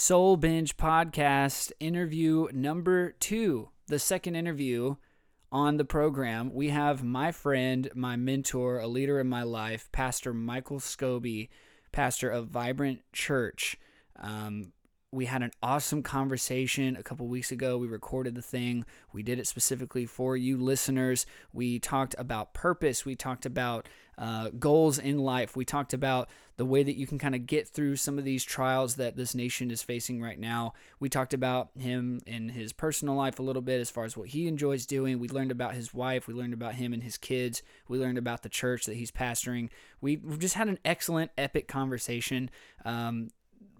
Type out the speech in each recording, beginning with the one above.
Soul Binge Podcast interview number two, the second interview on the program. We have my friend, my mentor, a leader in my life, Pastor Michael Scobie, pastor of Vibrant Church. Um, we had an awesome conversation a couple weeks ago. We recorded the thing. We did it specifically for you listeners. We talked about purpose. We talked about uh, goals in life. We talked about the way that you can kind of get through some of these trials that this nation is facing right now. We talked about him in his personal life a little bit as far as what he enjoys doing. We learned about his wife. We learned about him and his kids. We learned about the church that he's pastoring. We, just had an excellent, epic conversation. Um,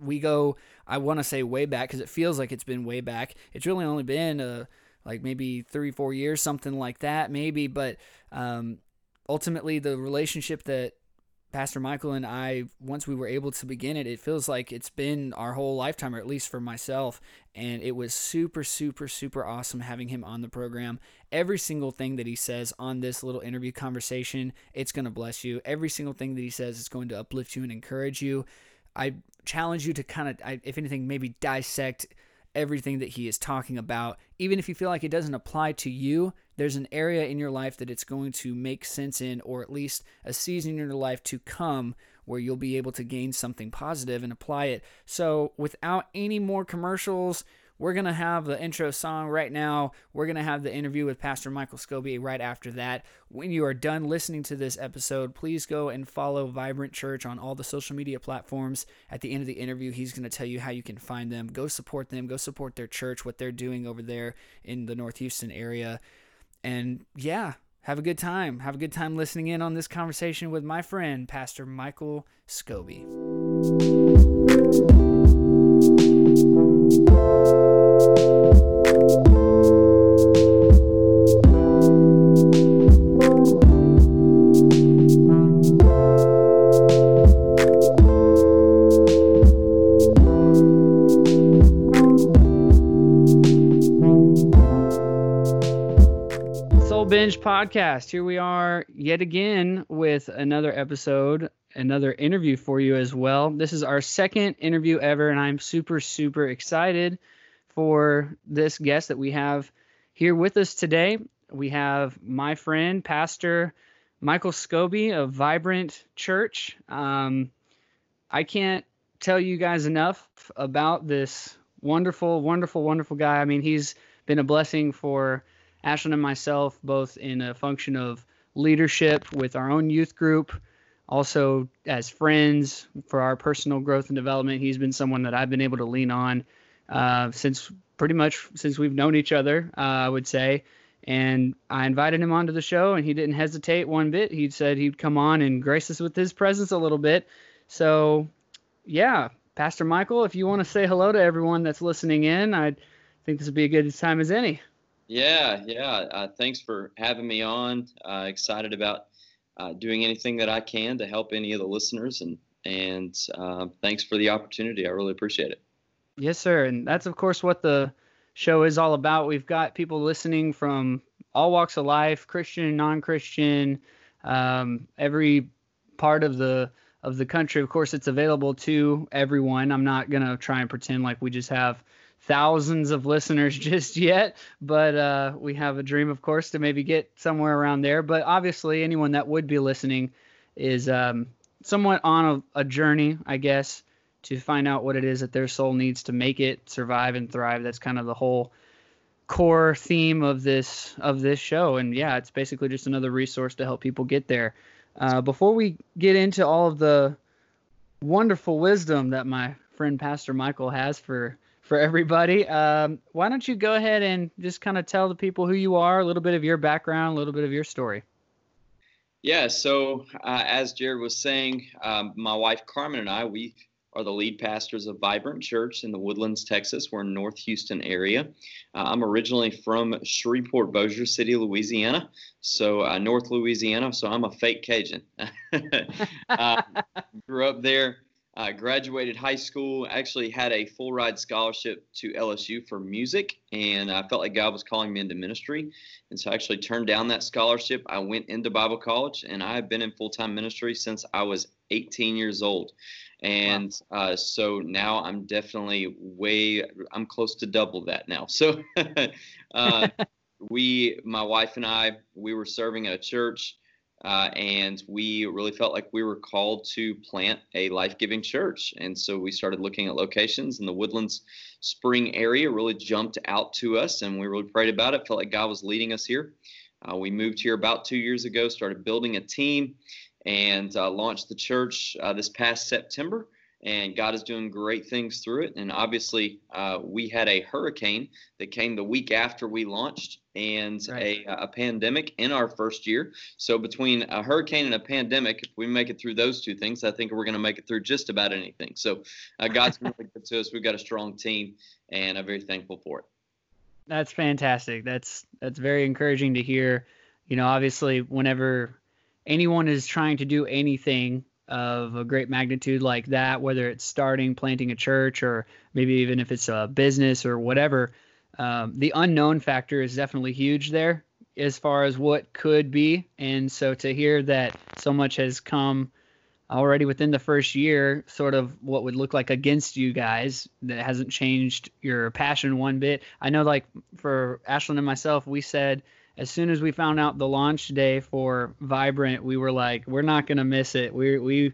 we go i want to say way back because it feels like it's been way back. It's really only been uh, like maybe three four years something like that maybe but um, ultimately the relationship that pastor michael and i once we were able to begin it it feels like it's been our whole lifetime or at least for myself. And it was super super super awesome having him on the program. Every single thing that he says on this little interview conversation it's going to bless you. Every single thing that he says is going to uplift you and encourage you I challenge you to kind of, if anything, maybe dissect everything that he is talking about. Even if you feel like it doesn't apply to you, there's an area in your life that it's going to make sense in, or at least a season in your life to come where you'll be able to gain something positive and apply it. So, without any more commercials, we're going to have the intro song right now. We're going to have the interview with Pastor Michael Scobie right after that. When you are done listening to this episode, please go and follow Vibrant Church on all the social media platforms. At the end of the interview, he's going to tell you how you can find them. Go support them, go support their church, what they're doing over there in the North Houston area. And yeah, have a good time. Have a good time listening in on this conversation with my friend, Pastor Michael Scobie. Podcast. Here we are yet again with another episode, another interview for you as well. This is our second interview ever, and I'm super, super excited for this guest that we have here with us today. We have my friend, Pastor Michael Scobie of Vibrant Church. Um, I can't tell you guys enough about this wonderful, wonderful, wonderful guy. I mean, he's been a blessing for Ashlyn and myself, both in a function of leadership with our own youth group, also as friends for our personal growth and development. He's been someone that I've been able to lean on uh, since pretty much since we've known each other, uh, I would say. And I invited him onto the show, and he didn't hesitate one bit. He said he'd come on and grace us with his presence a little bit. So, yeah, Pastor Michael, if you want to say hello to everyone that's listening in, I think this would be a good time as any. Yeah, yeah. Uh, thanks for having me on. Uh, excited about uh, doing anything that I can to help any of the listeners, and and uh, thanks for the opportunity. I really appreciate it. Yes, sir. And that's of course what the show is all about. We've got people listening from all walks of life, Christian, non-Christian, um, every part of the of the country. Of course, it's available to everyone. I'm not gonna try and pretend like we just have thousands of listeners just yet, but uh, we have a dream, of course, to maybe get somewhere around there. But obviously, anyone that would be listening is um, somewhat on a, a, journey, I guess, to find out what it is that their soul needs to make it survive and thrive. That's kind of the whole core theme of this of this show. And yeah, it's basically just another resource to help people get there. Uh, before we get into all of the wonderful wisdom that my friend Pastor Michael has for for everybody. Um, why don't you go ahead and just kind of tell the people who you are, a little bit of your background, a little bit of your story. Yeah, so uh, as Jared was saying, um, my wife Carmen and I, we are the lead pastors of Vibrant Church in the Woodlands, Texas. We're in North Houston area. Uh, I'm originally from Shreveport, Bossier City, Louisiana, so uh, North Louisiana. So I'm a fake Cajun. uh, grew up there I graduated high school, actually had a full ride scholarship to LSU for music, and I felt like God was calling me into ministry. And so I actually turned down that scholarship. I went into Bible college, and I have been in full time ministry since I was 18 years old. And wow. uh, so now I'm definitely way, I'm close to double that now. So uh, we, my wife and I, we were serving at a church uh, and we really felt like we were called to plant a life giving church. And so we started looking at locations, and the Woodlands Spring area really jumped out to us, and we really prayed about it. Felt like God was leading us here. Uh, we moved here about two years ago, started building a team, and uh, launched the church uh, this past September and God is doing great things through it. And obviously, uh, we had a hurricane that came the week after we launched, and right. a, a pandemic in our first year. So between a hurricane and a pandemic, if we make it through those two things, I think we're going to make it through just about anything. So uh, God's been really good to us. We've got a strong team, and I'm very thankful for it. That's fantastic. That's that's very encouraging to hear. You know, obviously, whenever anyone is trying to do anything of a great magnitude like that, whether it's starting, planting a church, or maybe even if it's a business or whatever, um, the unknown factor is definitely huge there as far as what could be. And so to hear that so much has come already within the first year, sort of what would look like against you guys, that hasn't changed your passion one bit. I know, like for Ashlyn and myself, we said as soon as we found out the launch day for Vibrant, we were like, we're not gonna miss it. We we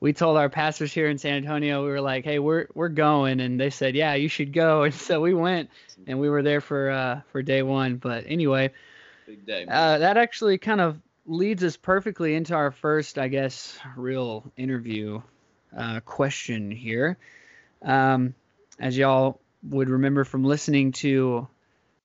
we told our pastors here in San Antonio, we were like, hey, we're we're going, and they said, yeah, you should go, and so we went, and we were there for uh for day one. But anyway, big day. Uh, that actually kind of leads us perfectly into our first, I guess, real interview uh, question here. Um, as y'all would remember from listening to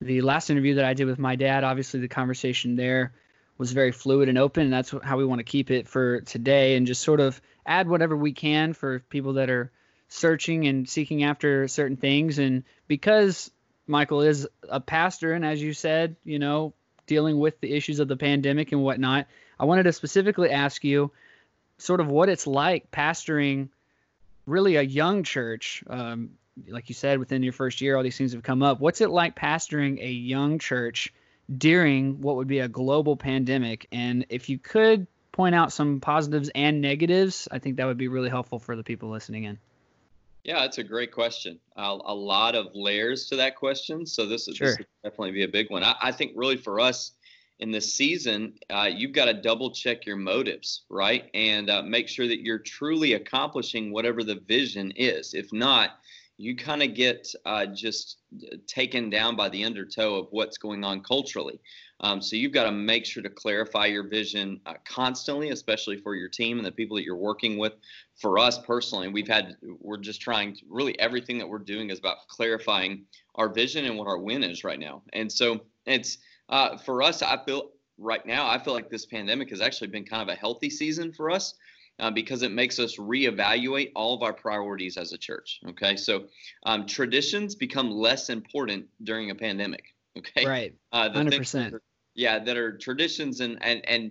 the last interview that I did with my dad, obviously the conversation there was very fluid and open, and that's how we want to keep it for today, and just sort of add whatever we can for people that are searching and seeking after certain things. And because Michael is a pastor, and as you said, you know, dealing with the issues of the pandemic and whatnot, I wanted to specifically ask you sort of what it's like pastoring really a young church. Um, like you said, within your first year, all these things have come up. What's it like pastoring a young church during what would be a global pandemic? And if you could point out some positives and negatives, I think that would be really helpful for the people listening in. Yeah, that's a great question. Uh, a lot of layers to that question. So this is, sure. this definitely be a big one. I, I, think really for us in this season, uh, you've got to double check your motives, right? And uh, make sure that you're truly accomplishing whatever the vision is. If not, you kind of get uh, just taken down by the undertow of what's going on culturally. Um, so you've got to make sure to clarify your vision uh, constantly, especially for your team and the people that you're working with. For us personally, we've had we're just trying to, really everything that we're doing is about clarifying our vision and what our win is right now. And so it's uh, for us. I feel right now I feel like this pandemic has actually been kind of a healthy season for us uh, because it makes us reevaluate all of our priorities as a church. Okay, so um, traditions become less important during a pandemic. Okay, right, uh, hundred uh, percent. Yeah, that are traditions and and and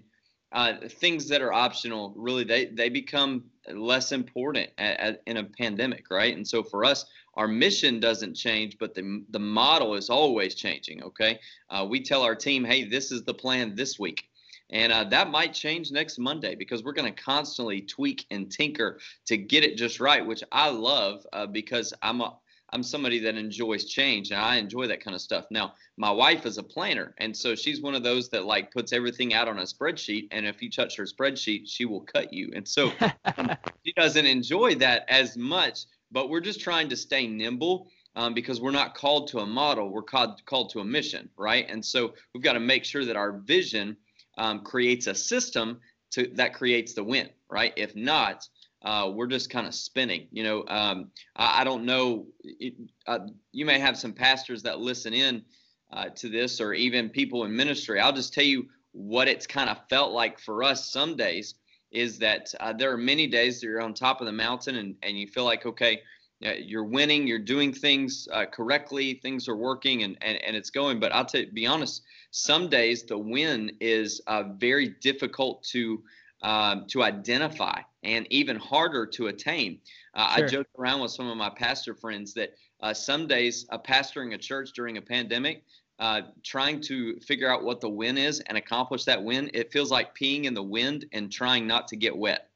uh, things that are optional. Really, they they become less important at, at, in a pandemic, right? And so for us, our mission doesn't change, but the the model is always changing. Okay, uh, we tell our team, hey, this is the plan this week. And uh, that might change next Monday because we're going to constantly tweak and tinker to get it just right, which I love uh, because I'm a I'm somebody that enjoys change and I enjoy that kind of stuff. Now, my wife is a planner, and so she's one of those that like puts everything out on a spreadsheet, and if you touch her spreadsheet, she will cut you. And so um, she doesn't enjoy that as much. But we're just trying to stay nimble um, because we're not called to a model, we're called called to a mission, right? And so we've got to make sure that our vision um, creates a system to that creates the win, right? If not, uh, we're just kind of spinning. You know, um, I, I, don't know. It, uh, you may have some pastors that listen in uh, to this, or even people in ministry. I'll just tell you what it's kind of felt like for us. Some days is that uh, there are many days that you're on top of the mountain and and you feel like okay. You're winning. You're doing things uh, correctly. Things are working, and, and, and it's going. But I'll tell you, be honest some days the win is uh, very difficult to um, to identify and even harder to attain. Uh, sure. I joked around with some of my pastor friends that uh, some days uh, pastoring a church during a pandemic, uh, trying to figure out what the win is and accomplish that win, it feels like peeing in the wind and trying not to get wet.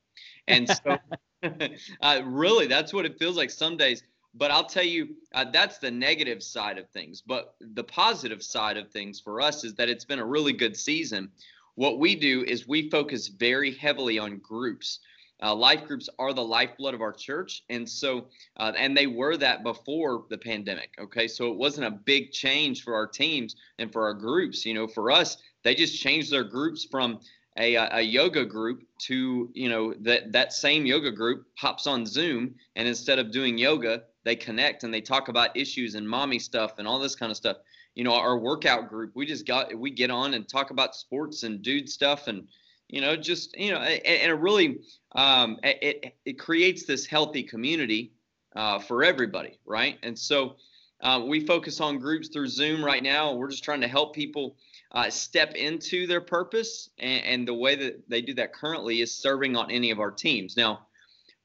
And so, uh, really, that's what it feels like some days. But I'll tell you, uh, that's the negative side of things. But the positive side of things for us is that it's been a really good season. What we do is we focus very heavily on groups. Uh, life groups are the lifeblood of our church, and so uh, and they were that before the pandemic. Okay, so it wasn't a big change for our teams and for our groups. You know, for us, they just changed their groups from a, a yoga group to you know that that same yoga group hops on Zoom, and instead of doing yoga, they connect and they talk about issues and mommy stuff and all this kind of stuff. You know, our workout group, we just got we get on and talk about sports and dude stuff and you know just you know and, and it really um, it it creates this healthy community uh, for everybody, right? And so uh, we focus on groups through Zoom right now. We're just trying to help people uh, step into their purpose, and, and the way that they do that currently is serving on any of our teams. Now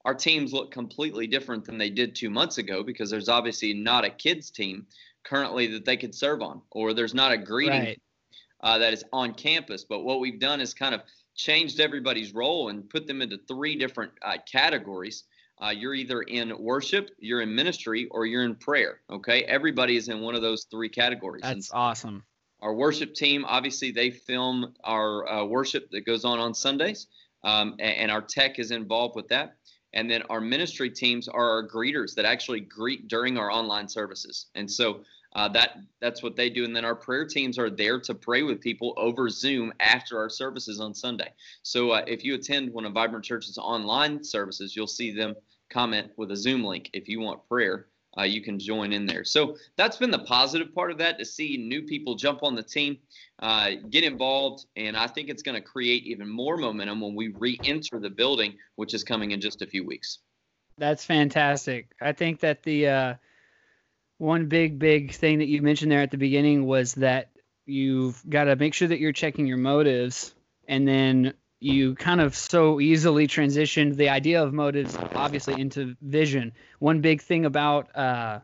our teams look completely different than they did two months ago because there's obviously not a kids team currently that they could serve on, or there's not a greeting right. uh, that is on campus. But what we've done is kind of changed everybody's role and put them into three different uh, categories. Uh, you're either in worship, you're in ministry, or you're in prayer. Okay, everybody is in one of those three categories. That's and awesome. Our worship team, obviously, they film our uh, worship that goes on on Sundays, um, and, and our tech is involved with that. And then our ministry teams are our greeters that actually greet during our online services. And so uh, that that's what they do. And then our prayer teams are there to pray with people over Zoom after our services on Sunday. So uh, if you attend one of Vibrant Church's online services, you'll see them comment with a Zoom link if you want prayer uh, you can join in there. So that's been the positive part of that to see new people jump on the team, uh, get involved, and I think it's going to create even more momentum when we re-enter the building, which is coming in just a few weeks. That's fantastic. I think that the uh, one big big thing that you mentioned there at the beginning was that you've got to make sure that you're checking your motives and then you kind of so easily transitioned the idea of motives obviously into vision. One big thing about uh,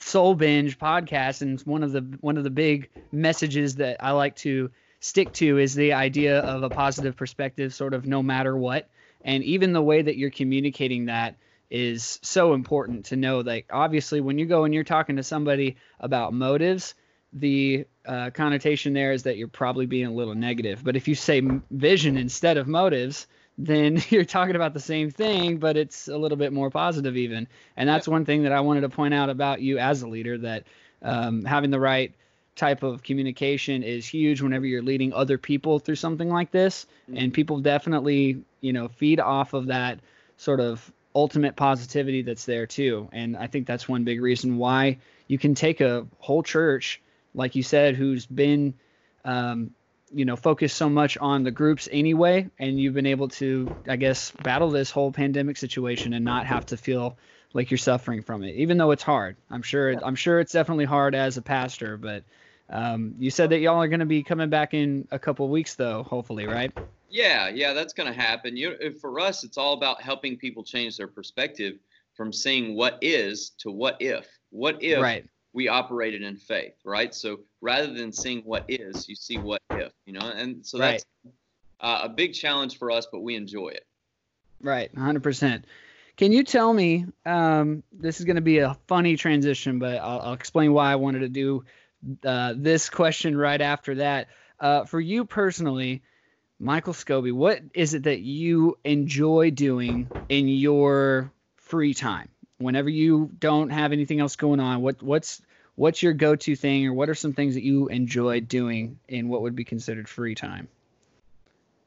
Soul Binge podcast, and one of the one of the big messages that I like to stick to is the idea of a positive perspective, sort of no matter what. And even the way that you're communicating that is so important to know. Like obviously, when you go and you're talking to somebody about motives, the uh, connotation there is that you're probably being a little negative. But if you say vision instead of motives, then you're talking about the same thing, but it's a little bit more positive, even. And that's one thing that I wanted to point out about you as a leader that um, having the right type of communication is huge whenever you're leading other people through something like this. Mm-hmm. And people definitely, you know, feed off of that sort of ultimate positivity that's there too. And I think that's one big reason why you can take a whole church like you said, who's been, um, you know, focused so much on the groups anyway, and you've been able to, I guess, battle this whole pandemic situation and not have to feel like you're suffering from it, even though it's hard. I'm sure. I'm sure it's definitely hard as a pastor, but um, you said that y'all are going to be coming back in a couple weeks, though. Hopefully, right? Yeah, yeah, that's going to happen. You, for us, it's all about helping people change their perspective from seeing what is to what if. What if right we operated in faith, right? So rather than seeing what is, you see what if, you know, and so that's right. uh, a big challenge for us, but we enjoy it. Right, 100%. Can you tell me? Um, this is going to be a funny transition, but I'll, I'll, explain why I wanted to do uh, this question right after that. Uh, for you personally, Michael Scobie, what is it that you enjoy doing in your free time? Whenever you don't have anything else going on, what what's what's your go-to thing, or what are some things that you enjoy doing in what would be considered free time?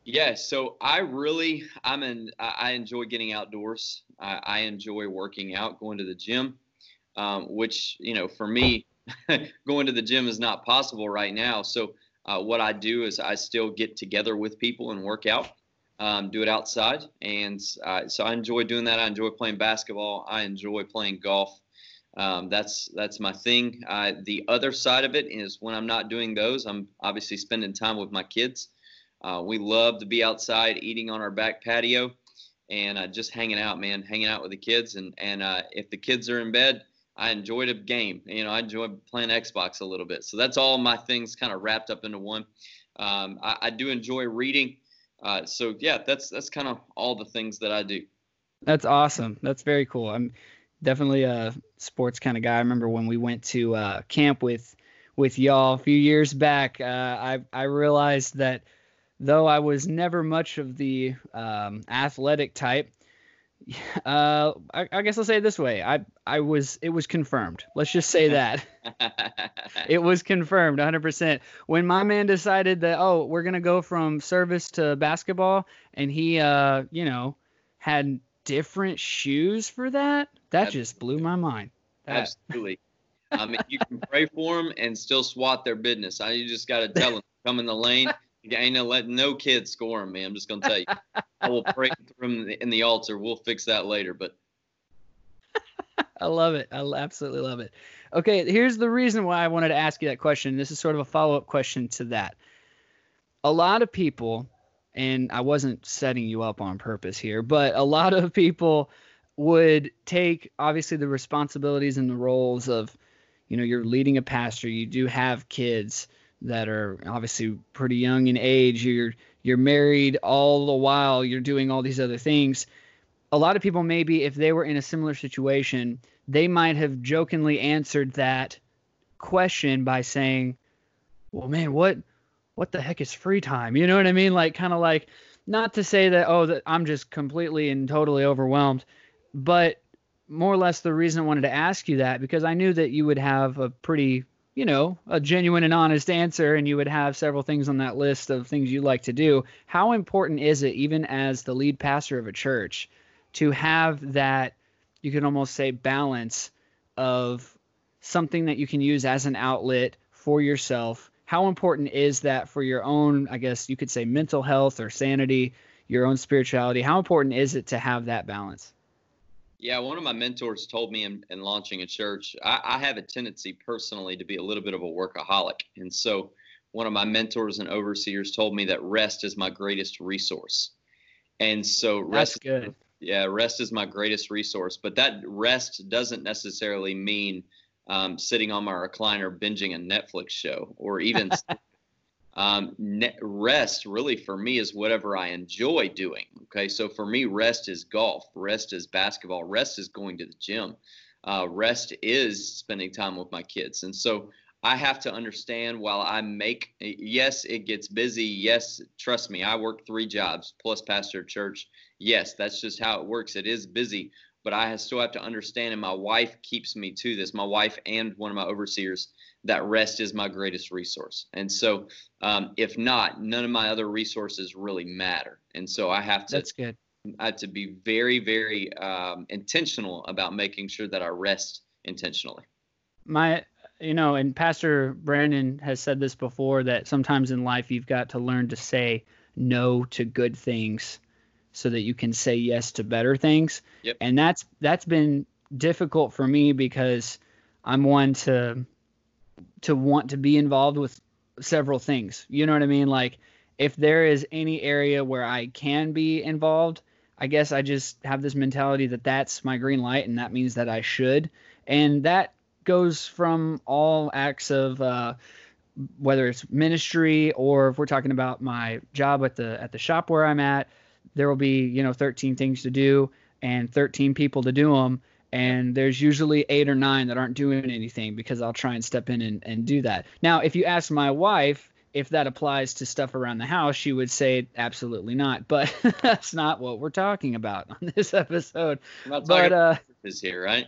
Yeah, so I really I'm in I enjoy getting outdoors. I, I enjoy working out, going to the gym, um, which you know for me, going to the gym is not possible right now. So uh, what I do is I still get together with people and work out um, do it outside. And uh, so I enjoy doing that. I enjoy playing basketball. I enjoy playing golf. Um, that's that's my thing. Uh, the other side of it is when I'm not doing those, I'm obviously spending time with my kids. Uh, we love to be outside eating on our back patio and uh, just hanging out, man, hanging out with the kids. And and uh, if the kids are in bed, I enjoyed a game. You know, I enjoy playing Xbox a little bit. So that's all my things kind of wrapped up into one. Um, I, I, do enjoy reading. Uh, so yeah, that's that's kind of all the things that I do. That's awesome. That's very cool. I'm definitely a sports kind of guy. I remember when we went to uh, camp with with y'all a few years back. Uh, I I realized that though I was never much of the um, athletic type, uh, I, I, guess I'll say it this way. I I was it was confirmed. Let's just say that it was confirmed 100%. When my man decided that oh we're gonna go from service to basketball, and he uh you know had different shoes for that, that Absolutely. just blew my mind. That. Absolutely. I mean, you can pray for them and still swat their business. I, you just got to tell them come in the lane you ain't gonna let no kid score him, man. I'm just gonna tell you. I will pray for him in the altar. We'll fix that later. But I love it. I absolutely love it. Okay, here's the reason why I wanted to ask you that question. This is sort of a follow up question to that. A lot of people, and I wasn't setting you up on purpose here, but a lot of people would take obviously the responsibilities and the roles of, you know, you're leading a pastor, you do have kids that are obviously pretty young in age. You're you're married all the while you're doing all these other things. A lot of people maybe if they were in a similar situation, they might have jokingly answered that question by saying, "Well, man, what what the heck is free time?" You know what I mean? Like kind of like not to say that oh that I'm just completely and totally overwhelmed, but more or less the reason I wanted to ask you that because I knew that you would have a pretty you know, a genuine and honest answer and you would have several things on that list of things you like to do, how important is it, even as the lead pastor of a church, to have that, you can almost say, balance of something that you can use as an outlet for yourself? How important is that for your own, I guess you could say, mental health or sanity, your own spirituality? How important is it to have that balance? Yeah, one of my mentors told me in, in launching a church, I, I, have a tendency personally to be a little bit of a workaholic. And so one of my mentors and overseers told me that rest is my greatest resource. And so rest That's good. Yeah, rest is my greatest resource. But that rest doesn't necessarily mean um, sitting on my recliner binging a Netflix show or even Um, rest really for me is whatever I enjoy doing. Okay, so for me, rest is golf, rest is basketball, rest is going to the gym, uh, rest is spending time with my kids. And so I have to understand while I make, yes, it gets busy. Yes, trust me, I work three jobs plus pastor church. Yes, that's just how it works. It is busy, but I still have to understand, and my wife keeps me to this. My wife and one of my overseers that rest is my greatest resource. And so, um, if not, none of my other resources really matter. And so I have to. That's good. I have to be very, very um, intentional about making sure that I rest intentionally. My, you know, and Pastor Brandon has said this before that sometimes in life you've got to learn to say no to good things so that you can say yes to better things. Yep. And that's that's been difficult for me because I'm one to to want to be involved with several things. You know what I mean? Like if there is any area where I can be involved, I guess I just have this mentality that that's my green light and that means that I should. And that goes from all acts of uh, whether it's ministry or if we're talking about my job at the at the shop where I'm at, there will be, you know, 13 things to do and 13 people to do them and there's usually eight or nine that aren't doing anything because I'll try and step in and, and do that. Now, if you ask my wife if that applies to stuff around the house, she would say absolutely not. But that's not what we're talking about on this episode. but uh, is here, right?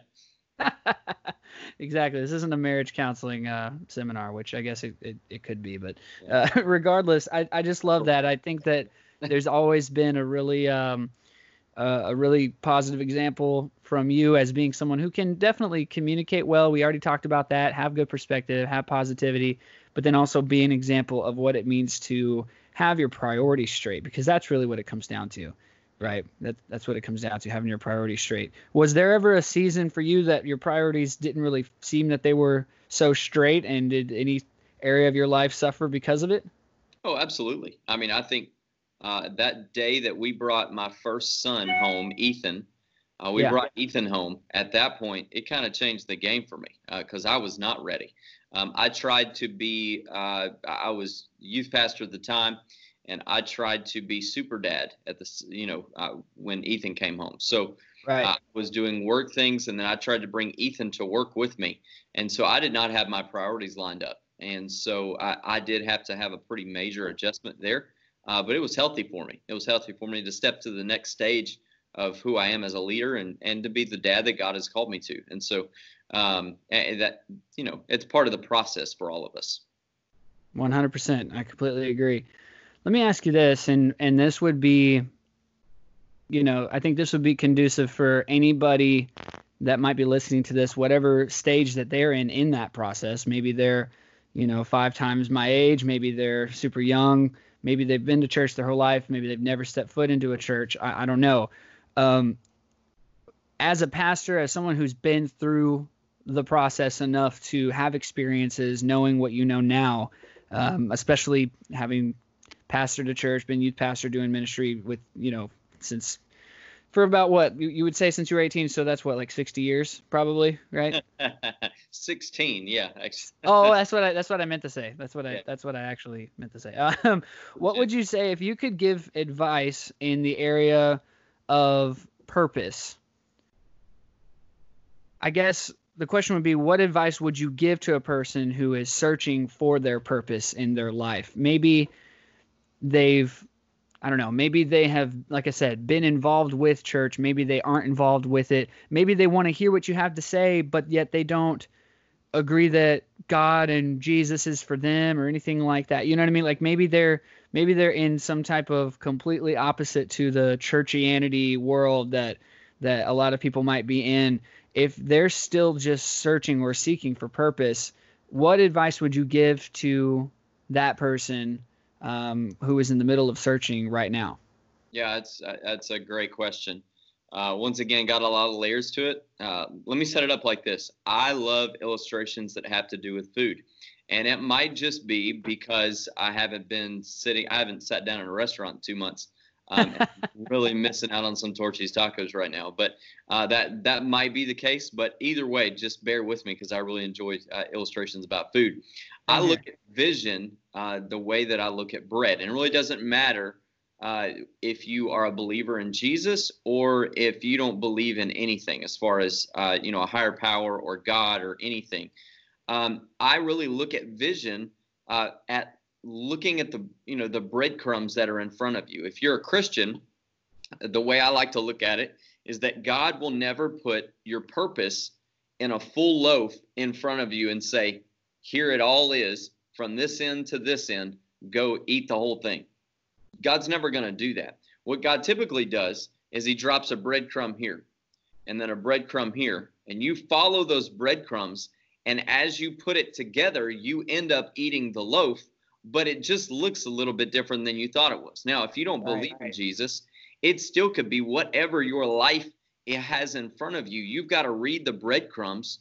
exactly. This isn't a marriage counseling uh, seminar, which I guess it, it, it could be. But uh, regardless, I, I just love that. I think that there's always been a really um, uh, a really positive example from you as being someone who can definitely communicate well. We already talked about that, have good perspective, have positivity, but then also be an example of what it means to have your priorities straight because that's really what it comes down to. Right. That, that's what it comes down to, having your priorities straight. Was there ever a season for you that your priorities didn't really seem that they were so straight and did any area of your life suffer because of it? Oh, absolutely. I mean, I think uh, that day that we brought my first son home, Ethan, uh, we Yeah. brought Ethan home. At that point, it kind of changed the game for me because I was not ready. Um, I tried to be, uh, I was youth pastor at the time, and I tried to be super dad at the, you know, uh, when Ethan came home. So Right. I was doing work things, and then I tried to bring Ethan to work with me, and so I did not have my priorities lined up, and so I, I did have to have a pretty major adjustment there. Uh, but it was healthy for me. It was healthy for me to step to the next stage of who I am as a leader, and and to be the dad that God has called me to. And so um, and that you know, it's part of the process for all of us. 100%. I completely agree. Let me ask you this, and and this would be, you know, I think this would be conducive for anybody that might be listening to this, whatever stage that they're in in that process. Maybe they're, you know, five times my age. Maybe they're super young. Maybe they've been to church their whole life. Maybe they've never stepped foot into a church. I, I don't know. Um, as a pastor, as someone who's been through the process enough to have experiences, knowing what you know now, um, especially having pastored a church, been youth pastor, doing ministry with you know since for about what you, you would say since you were 18. So that's what like 60 years, probably, right? 16, yeah. oh, that's what I that's what I meant to say. That's what I Yeah. that's what I actually meant to say. Um, what would you say if you could give advice in the area of purpose? I guess the question would be what advice would you give to a person who is searching for their purpose in their life? Maybe they've I don't know, maybe they have like I said been involved with church, maybe they aren't involved with it. Maybe they want to hear what you have to say but yet they don't agree that God and Jesus is for them or anything like that. You know what I mean? Like maybe they're maybe they're in some type of completely opposite to the churchianity world that that a lot of people might be in. If they're still just searching or seeking for purpose, what advice would you give to that person um, who is in the middle of searching right now? Yeah, that's that's a great question. Uh, once again, got a lot of layers to it. Uh, let me set it up like this. I love illustrations that have to do with food, and it might just be because I haven't been sitting, I haven't sat down in a restaurant in two months. Um, really missing out on some Torchy's tacos right now, but uh, that that might be the case. But either way, just bear with me because I really enjoy uh, illustrations about food. I look at vision uh, the way that I look at bread, and it really doesn't matter uh, if you are a believer in Jesus or if you don't believe in anything as far as uh, you know a higher power or God or anything. Um, I really look at vision uh, at looking at the you know the breadcrumbs that are in front of you. If you're a Christian, the way I like to look at it is that God will never put your purpose in a full loaf in front of you and say, "Here it all is from this end to this end. Go eat the whole thing." God's never going to do that. What God typically does is He drops a breadcrumb here and then a breadcrumb here, and you follow those breadcrumbs. And as you put it together, you end up eating the loaf, but it just looks a little bit different than you thought it was. Now, if you don't Right, believe in. Jesus, it still could be whatever your life it has in front of you. You've got to read the breadcrumbs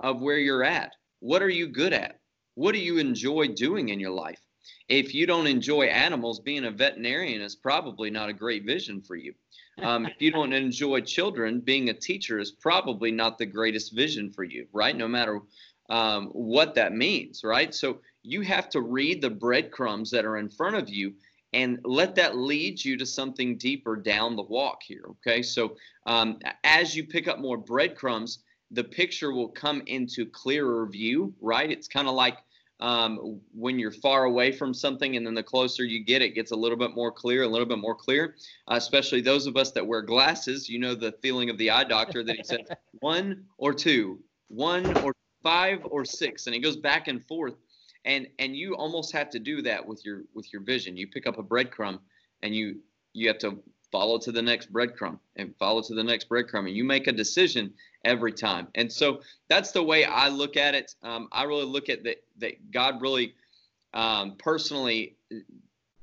of where you're at. What are you good at? What do you enjoy doing in your life? If you don't enjoy animals, being a veterinarian is probably not a great vision for you. Um, if you don't enjoy children, being a teacher is probably not the greatest vision for you, right? No matter um, what that means, right? So you have to read the breadcrumbs that are in front of you and let that lead you to something deeper down the walk here, okay? So um, as you pick up more breadcrumbs, the picture will come into clearer view, right? It's kind of like um, when you're far away from something and then the closer you get, it gets a little bit more clear, a little bit more clear. Uh, especially those of us that wear glasses, you know the feeling of the eye doctor that he said one or two, one or five or six, and it goes back and forth. And and you almost have to do that with your with your vision. You pick up a breadcrumb and you you have to follow to the next breadcrumb and follow to the next breadcrumb, and you make a decision every time. And so that's the way I look at it. Um, I really look at that that God really um, personally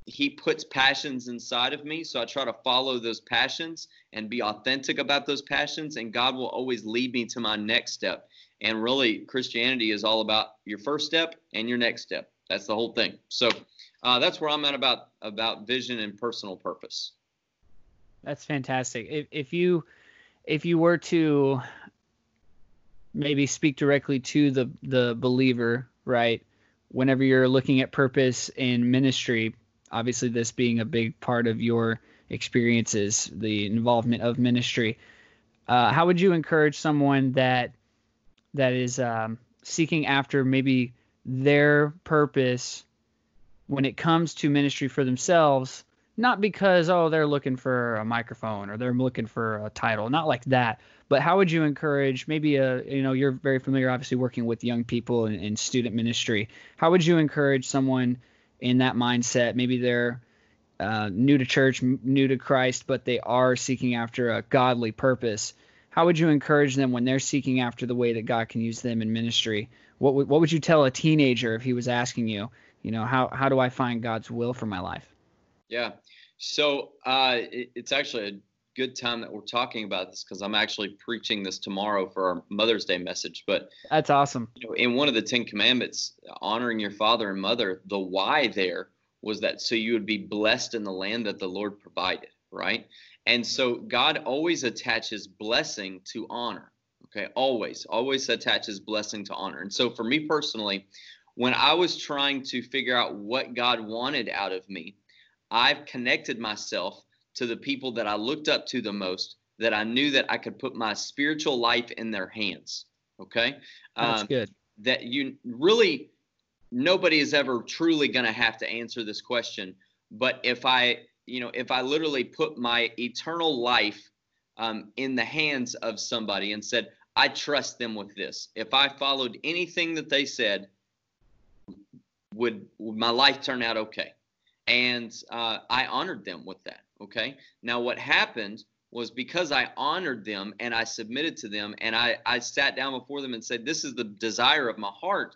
he puts passions inside of me so i try to follow those passions and be authentic about those passions and god will always lead me to my next step and really christianity is all about your first step and your next step That's the whole thing. So uh, that's where I'm at about about vision and personal purpose. That's fantastic. If if you if you were to maybe speak directly to the the believer, right? Whenever you're looking at purpose in ministry, obviously this being a big part of your experiences, the involvement of ministry. Uh, how would you encourage someone that that is um, seeking after maybe their purpose when it comes to ministry for themselves? Not because oh they're looking for a microphone or they're looking for a title, not like that. But how would you encourage maybe a you know you're very familiar obviously working with young people in, in student ministry. How would you encourage someone in that mindset? Maybe they're uh, new to church, new to Christ, but they are seeking after a godly purpose. How would you encourage them when they're seeking after the way that God can use them in ministry? What would, what would you tell a teenager if he was asking you, you know, how, how do I find God's will for my life? Yeah. So uh, it, it's actually a good time that we're talking about this because I'm actually preaching this tomorrow for our Mother's Day message. But that's awesome. You know, in one of the Ten Commandments, honoring your father and mother, the why there was that so you would be blessed in the land that the Lord provided, right? And so God always attaches blessing to honor. Okay, always, always attaches blessing to honor. And so for me personally, when I was trying to figure out what God wanted out of me, I've connected myself to the people that I looked up to the most, that I knew that I could put my spiritual life in their hands. Okay, that's um, good. That you really nobody is ever truly going to have to answer this question. But if I, you know, if I literally put my eternal life um, in the hands of somebody and said, I trust them with this. If I followed anything that they said, would, would my life turn out okay? And uh, I honored them with that. Okay. Now, what happened was because I honored them and I submitted to them and I, I sat down before them and said, This is the desire of my heart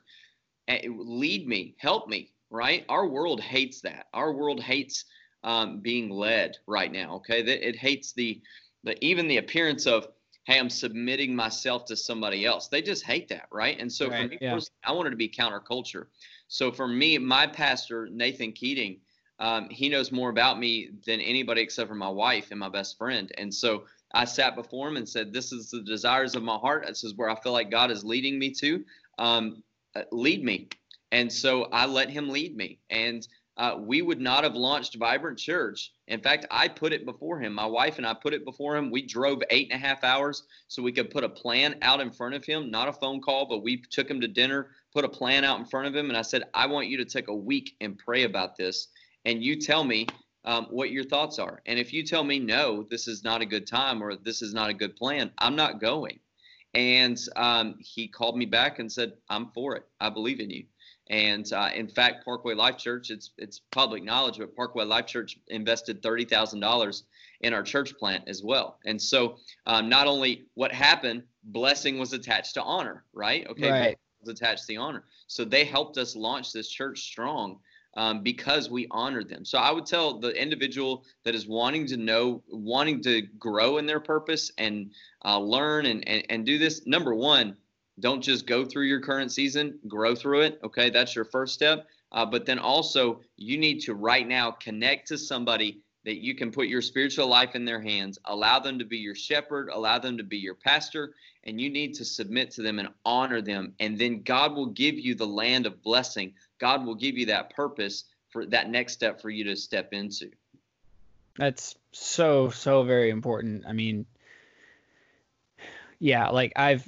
lead me, help me, right? Our world hates that. Our world hates um, being led right now. Okay, it hates the, the even the appearance of hey, I'm submitting myself to somebody else. They just hate that, right? And so right, for me, yeah. I wanted to be counterculture. So for me, my pastor Nathan Keating, um, he knows more about me than anybody except for my wife and my best friend. And so I sat before him and said, "This is the desires of my heart. This is where I feel like God is leading me to." Um, uh, lead me. And so I let him lead me. And uh, we would not have launched Vibrant Church. In fact, I put it before him. My wife and I put it before him. We drove eight and a half hours so we could put a plan out in front of him, not a phone call, but we took him to dinner, put a plan out in front of him. And I said, I want you to take a week and pray about this. And you tell me um, what your thoughts are. And if you tell me, no, this is not a good time or this is not a good plan, I'm not going. And um, he called me back and said, "I'm for it. I believe in you." And uh, in fact, Parkway Life Church, it's it's public knowledge, but Parkway Life Church invested thirty thousand dollars in our church plant as well. And so, um, not only what happened, blessing was attached to honor, right? Okay, right. was attached to the honor. So they helped us launch this church strong um, because we honored them. So I would tell the individual that is wanting to know, wanting to grow in their purpose and uh, learn and, and, and do this, number one, don't just go through your current season, grow through it. Okay, that's your first step. Uh, but then also, you need to right now connect to somebody that you can put your spiritual life in their hands, allow them to be your shepherd, allow them to be your pastor, and you need to submit to them and honor them. And then God will give you the land of blessing. God will give you that purpose for that next step for you to step into. That's so, so very important. I mean, yeah, like I've,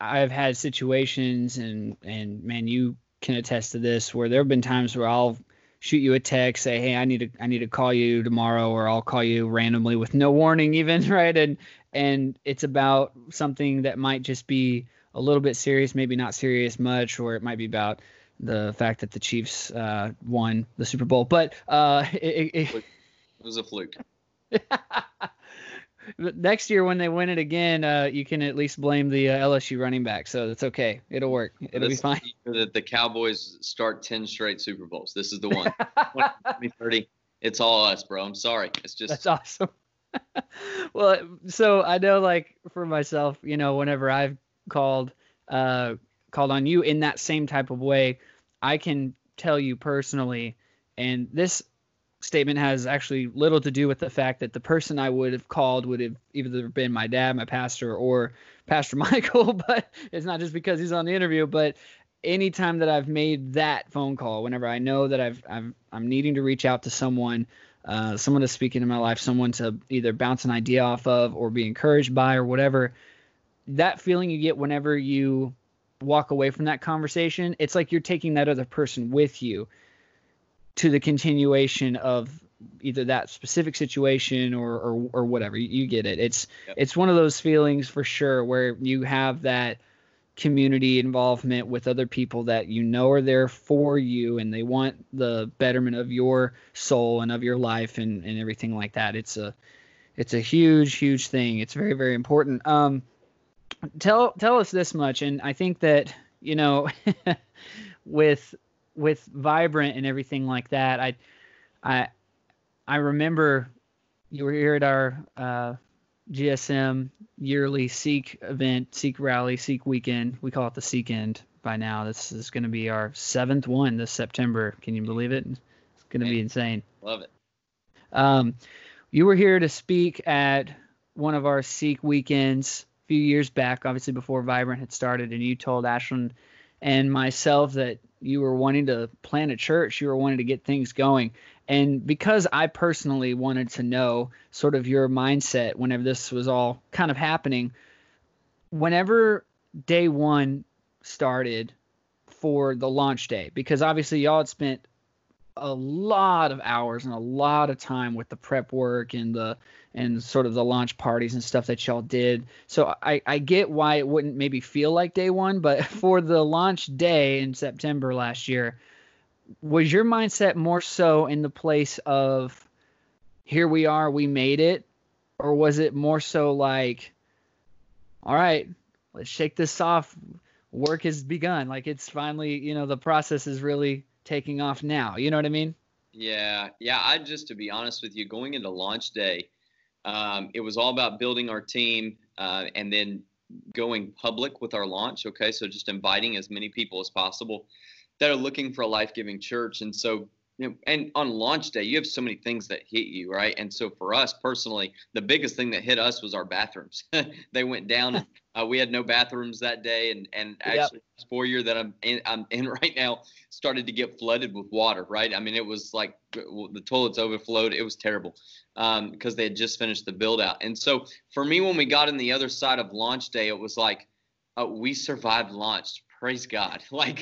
I've had situations and, and man, you can attest to this where there have been times where I'll shoot you a text, say, "Hey, I need to I need to call you tomorrow," or I'll call you randomly with no warning, even right, and and it's about something that might just be a little bit serious, maybe not serious much, or it might be about the fact that the Chiefs uh, won the Super Bowl, but uh, it, it, it was a fluke. next year when they win it again, uh, you can at least blame the uh, LSU running back. So that's okay. It'll work. It'll be fine. That the Cowboys start ten straight Super Bowls. This is the one. 2030. It's all us, bro. I'm sorry. It's just that's awesome. well, so I know, like for myself, you know, whenever I've called, uh, called on you in that same type of way, I can tell you personally, and this statement has actually little to do with the fact that the person I would have called would have either been my dad, my pastor, or Pastor Michael. But it's not just because he's on the interview. But anytime that I've made that phone call, whenever I know that I've, I'm I'm needing to reach out to someone, uh, someone to speak into my life, someone to either bounce an idea off of or be encouraged by or whatever, that feeling you get whenever you walk away from that conversation, it's like you're taking that other person with you to the continuation of either that specific situation or or, or whatever. You, you get it. It's yep. it's one of those feelings for sure where you have that community involvement with other people that you know are there for you and they want the betterment of your soul and of your life and, and everything like that. It's a it's a huge, huge thing. It's very, very important. Um tell tell us this much, and I think that, you know, with with Vibrant and everything like that, I I I remember you were here at our uh, GSM yearly Seek event, Seek rally, Seek weekend. We call it the Seek End by now. This is going to be our seventh one this September. Can you believe it? It's going to be insane. Love it. Um, you were here to speak at one of our Seek weekends few years back, obviously before Vibrant had started, and you told Ashlyn and myself that you were wanting to plant a church, you were wanting to get things going. And because I personally wanted to know sort of your mindset whenever this was all kind of happening, whenever day one started for the launch day, because obviously y'all had spent a lot of hours and a lot of time with the prep work and the and sort of the launch parties and stuff that y'all did. So I, I get why it wouldn't maybe feel like day one, but for the launch day in September last year, was your mindset more so in the place of here we are, we made it, or was it more so like, all right, let's shake this off, work has begun, like it's finally, you know, the process is really taking off now. You know what I mean? Yeah, yeah. I just to be honest with you, going into launch day, um, it was all about building our team uh, and then going public with our launch. Okay, so just inviting as many people as possible that are looking for a life-giving church. And so, you know, and on launch day, you have so many things that hit you, right? And so for us personally, the biggest thing that hit us was our bathrooms. they went down. uh, we had no bathrooms that day, and and actually, yep. four year that I'm in, I'm in right now started to get flooded with water. Right? I mean, it was like the toilets overflowed. It was terrible because um, they had just finished the build out. And so for me, when we got in the other side of launch day, it was like uh, we survived launch. Praise God! Like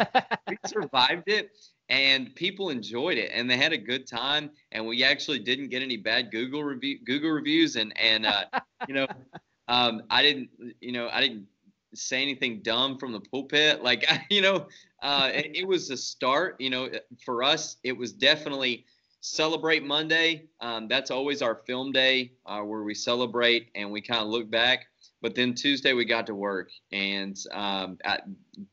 we survived it and people enjoyed it and they had a good time and we actually didn't get any bad google review google reviews and and uh, you know um, i didn't you know i didn't say anything dumb from the pulpit like you know uh, it, it, was a start you know for us it was definitely celebrate monday um, that's always our film day uh, where we celebrate and we kind of look back but then Tuesday we got to work, and um,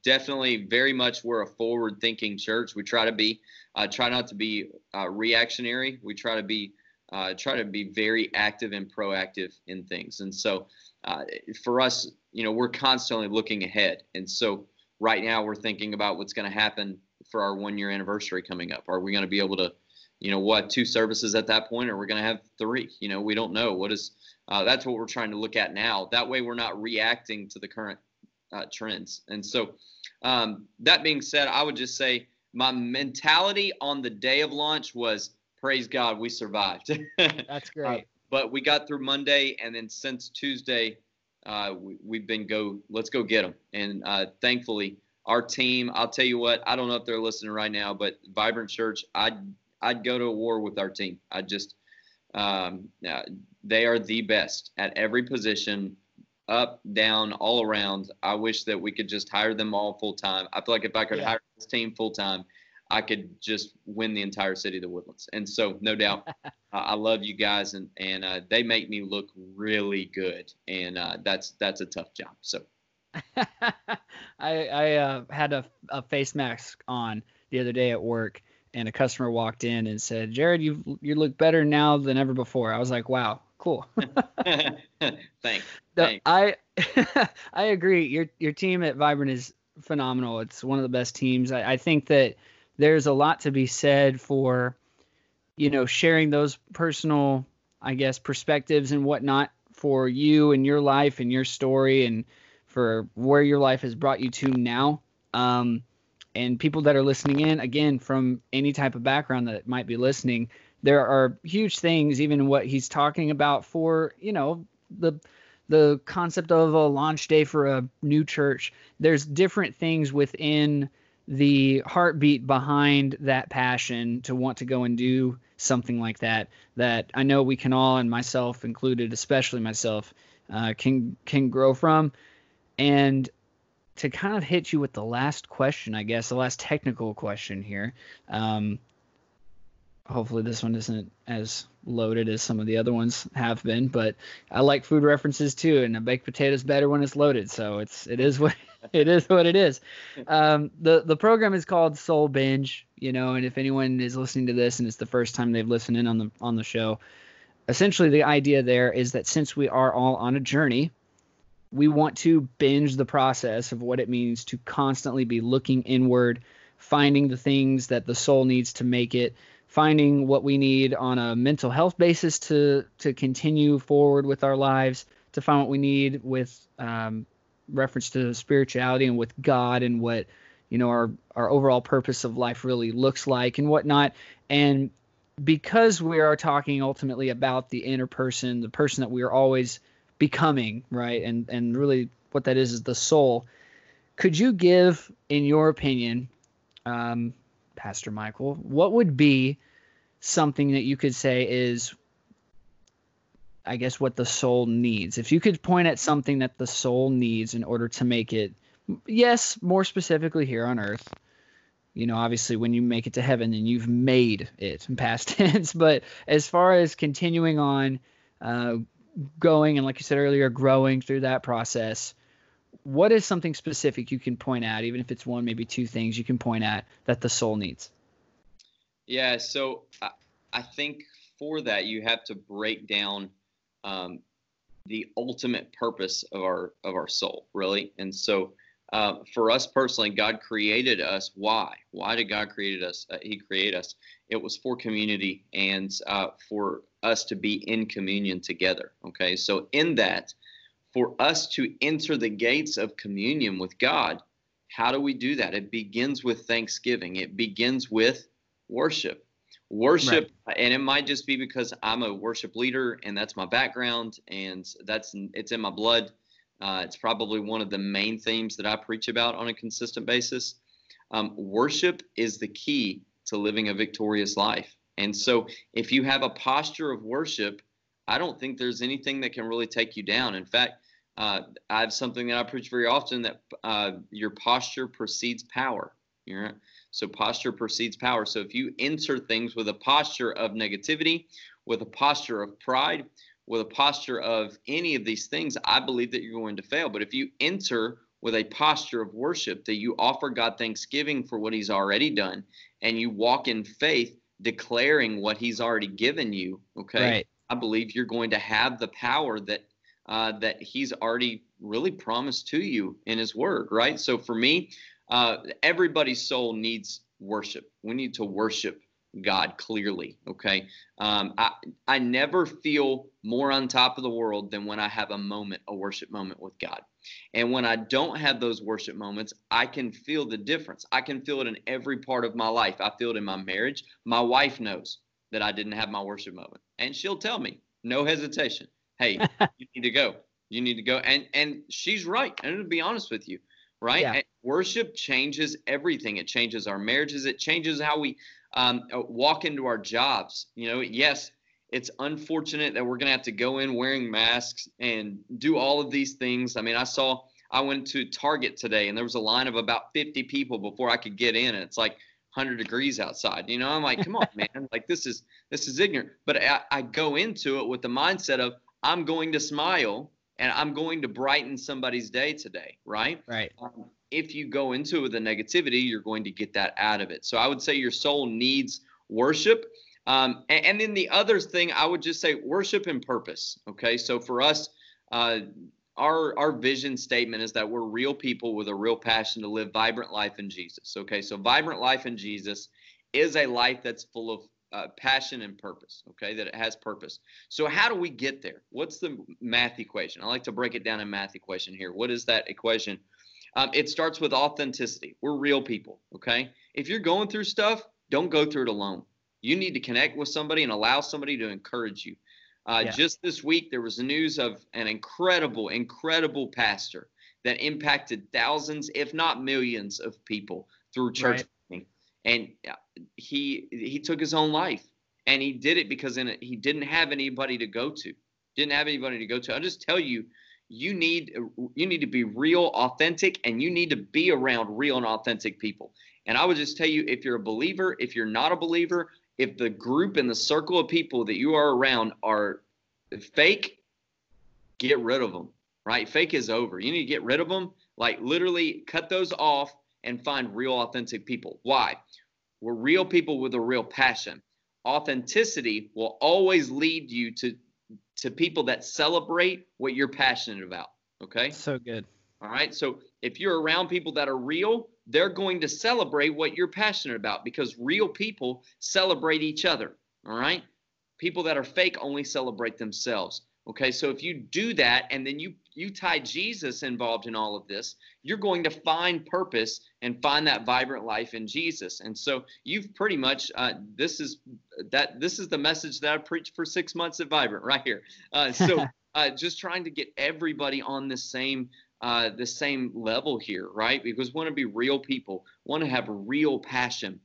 definitely very much we're a forward-thinking church. We try to be, uh, try not to be uh, reactionary. We try to be, uh, try to be very active and proactive in things. And so, uh, for us, you know, we're constantly looking ahead. And so, right now we're thinking about what's going to happen for our one-year anniversary coming up. Are we going to be able to, you know, what two services at that point? Or we're we going to have three? You know, we don't know. What is uh, that's what we're trying to look at now. That way, we're not reacting to the current uh, trends. And so, um, that being said, I would just say my mentality on the day of launch was praise God, we survived. That's uh, great. Uh, but we got through Monday, and then since Tuesday, uh, we, have been go. Let's go get them. And uh, thankfully, our team. I'll tell you what. I don't know if they're listening right now, but Vibrant Church. I'd I'd go to a war with our team. I just um, they are the best at every position, up, down, all around. I wish that we could just hire them all full time. I feel like if I could yeah. hire this team full time, I could just win the entire city of the Woodlands. And so, no doubt, uh, I love you guys, and and uh, they make me look really good, and uh, that's that's a tough job. So, I I uh, had a, a face mask on the other day at work, and a customer walked in and said, "Jared, you you look better now than ever before." I was like, "Wow, cool." Thanks. I I agree. Your your team at Vibrant is phenomenal. It's one of the best teams. I, I think that there's a lot to be said for, you know, sharing those personal, I guess, perspectives and whatnot for you and your life and your story and for where your life has brought you to now. Um, and people that are listening in, again, from any type of background that might be listening, there are huge things, even what he's talking about for, you know, the the concept of a launch day for a new church. There's different things within the heartbeat behind that passion to want to go and do something like that that I know we can all, and myself included, especially myself, uh, can can grow from. And to kind of hit you with the last question, I guess the last technical question here. Um, hopefully this one isn't as loaded as some of the other ones have been but i like food references too and a baked potato is better when it's loaded so it's it is what it is what it is. Um, the the program is called soul binge you know and if anyone is listening to this and it's the first time they've listened in on the on the show essentially the idea there is that since we are all on a journey we want to binge the process of what it means to constantly be looking inward finding the things that the soul needs to make it finding what we need on a mental health basis to to continue forward with our lives, to find what we need with um, reference to spirituality and with God and what you know our our overall purpose of life really looks like and whatnot. And because we are talking ultimately about the inner person, the person that we are always becoming, right? And and really what that is is the soul. Could you give, in your opinion, um, Pastor Michael, what would be something that you could say is, I guess, what the soul needs? If you could point at something that the soul needs in order to make it, yes, more specifically here on earth, you know, obviously when you make it to heaven, then you've made it in past tense. But as far as continuing on, uh, going and like you said earlier, growing through that process, what is something specific you can point at, even if it's one, maybe two things you can point at that the soul needs? Yeah, so I, I think for that you have to break down um, the ultimate purpose of our of our soul, really. And so, uh, for us personally, God created us. Why? Why did God create us? Uh, he created us. It was for community and uh, for us to be in communion together. Okay, so in that, for us to enter the gates of communion with God, how do we do that? It begins with thanksgiving, it begins with worship. Worship, right. and it might just be because I'm a worship leader and that's my background and that's it's in my blood. Uh, it's probably one of the main themes that I preach about on a consistent basis. Um, worship is the key to living a victorious life. And so, if you have a posture of worship, I don't think there's anything that can really take you down. In fact, uh, I have something that I preach very often that uh, your posture precedes power. Right? So posture precedes power. So if you enter things with a posture of negativity, with a posture of pride, with a posture of any of these things, I believe that you're going to fail. But if you enter with a posture of worship, that you offer God thanksgiving for what He's already done, and you walk in faith, declaring what He's already given you, okay, right. I believe you're going to have the power that uh, that He's already really promised to you in His Word, right? So for me, uh, everybody's soul needs worship. We need to worship God clearly. Okay. Um, I, I never feel more on top of the world than when I have a moment, a worship moment with God. And when I don't have those worship moments, I can feel the difference. I can feel it in every part of my life. I feel it in my marriage. My wife knows that I didn't have my worship moment, and she'll tell me, no hesitation, hey, you need to go. You need to go. And and she's right. And to be honest with you, right? Yeah. Worship changes everything. It changes our marriages. It changes how we um, uh, walk into our jobs. You know, yes, it's unfortunate that we're going to have to go in wearing masks and do all of these things. I mean, I saw, I went to Target today and there was a line of about 50 people before I could get in. And it's like 100 degrees outside. You know, I'm like, come on, man. Like, this is, this is ignorant. But I, I go into it with the mindset of, I'm going to smile and I'm going to brighten somebody's day today, right? Right. Um, if you go into it with a negativity, you're going to get that out of it. So I would say your soul needs worship. Um, and, and, then the other thing, I would just say worship and purpose. Okay. So for us, uh, our our vision statement is that we're real people with a real passion to live vibrant life in Jesus. Okay, so vibrant life in Jesus is a life that's full of uh, passion and purpose. Okay, that it has purpose. So how do we get there? What's the math equation? I like to break it down in math equation here. What is that equation? Um, it starts with authenticity. We're real people. Okay, if you're going through stuff, don't go through it alone. You need to connect with somebody and allow somebody to encourage you. Uh, yeah. Just this week, there was news of an incredible, incredible pastor that impacted thousands, if not millions, of people through church. Right. And uh, he he took his own life, and he did it because in it, he didn't have anybody to go to. Didn't have anybody to go to. I'll just tell you, you need you need to be real, authentic, and you need to be around real and authentic people. And I would just tell you, if you're a believer, if you're not a believer, if the group and the circle of people that you are around are fake, get rid of them, right? Fake is over. You need to get rid of them, like literally cut those off and find real, authentic people. Why? We're real people with a real passion. Authenticity will always lead you to to people that celebrate what you're passionate about. Okay. So good. All right. So if you're around people that are real, they're going to celebrate what you're passionate about because real people celebrate each other. All right. People that are fake only celebrate themselves. Okay, so if you do that and then you you tie Jesus involved in all of this, you're going to find purpose and find that vibrant life in Jesus. And so you've pretty much uh, this is that this is the message that I preached for six months at Vibrant right here. Uh, so uh, just trying to get everybody on the same uh, the same level here, right? Because we want to be real people, want to have real passion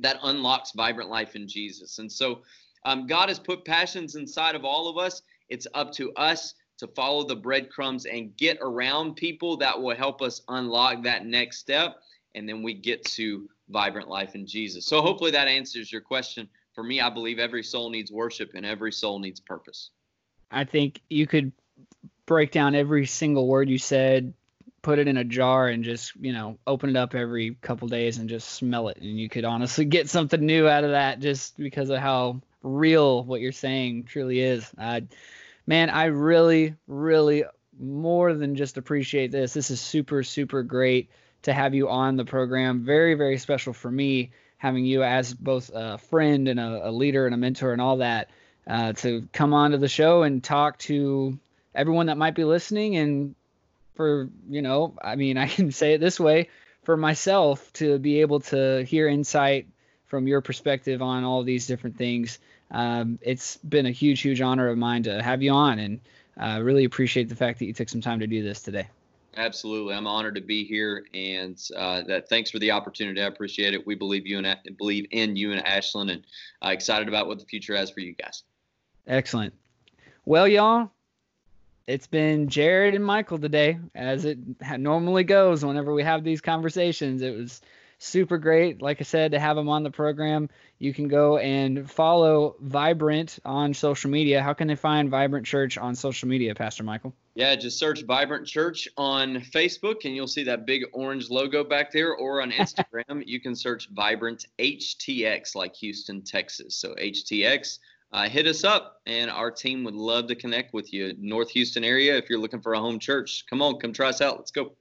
that unlocks vibrant life in Jesus. And so um, God has put passions inside of all of us. It's up to us to follow the breadcrumbs and get around people that will help us unlock that next step. And then we get to vibrant life in Jesus. So hopefully that answers your question. For me, I believe every soul needs worship and every soul needs purpose. I think you could break down every single word you said, put it in a jar, and just you know open it up every couple days and just smell it, and you could honestly get something new out of that just because of how real what you're saying truly is. Uh, man, I really, really more than just appreciate this. This is super, super great to have you on the program. Very, very special for me having you as both a friend and a, a leader and a mentor and all that uh, to come onto the show and talk to everyone that might be listening and for you know i mean i can say it this way for myself to be able to hear insight from your perspective on all these different things um, it's been a huge huge honor of mine to have you on and uh, really appreciate the fact that you took some time to do this today. Absolutely. I'm honored to be here and uh, that thanks for the opportunity. I appreciate it. We believe you and believe in you and Ashlyn and uh, excited about what the future has for you guys. Excellent. Well y'all it's been Jared and Michael today, as it normally goes whenever we have these conversations. It was super great, like I said, to have them on the program. You can go and follow Vibrant on social media. How can they find Vibrant Church on social media, Pastor Michael? Yeah, just search Vibrant Church on Facebook and you'll see that big orange logo back there, or on Instagram, you can search Vibrant HTX, like Houston, Texas. So HTX uh, hit us up and our team would love to connect with you. North Houston area, if you're looking for a home church, come on, come try us out. Let's go.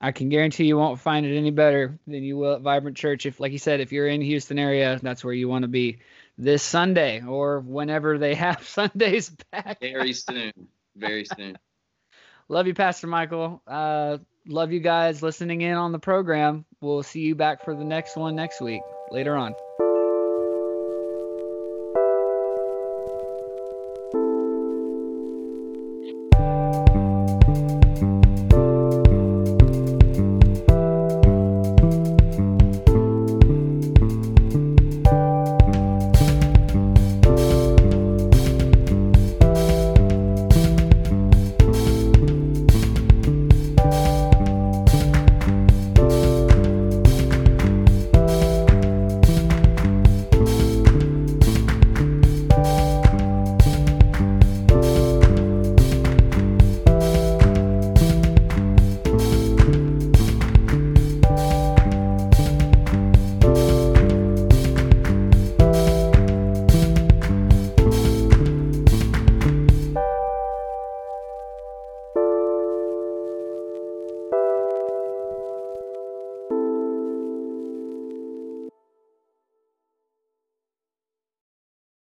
I can guarantee you won't find it any better than you will at Vibrant Church. If, like you said, if you're in Houston area, that's where you want to be this Sunday or whenever they have Sundays back. Very soon. Very soon. love you, Pastor Michael. Uh, love you guys listening in on the program. We'll see you back for the next one next week. Later on.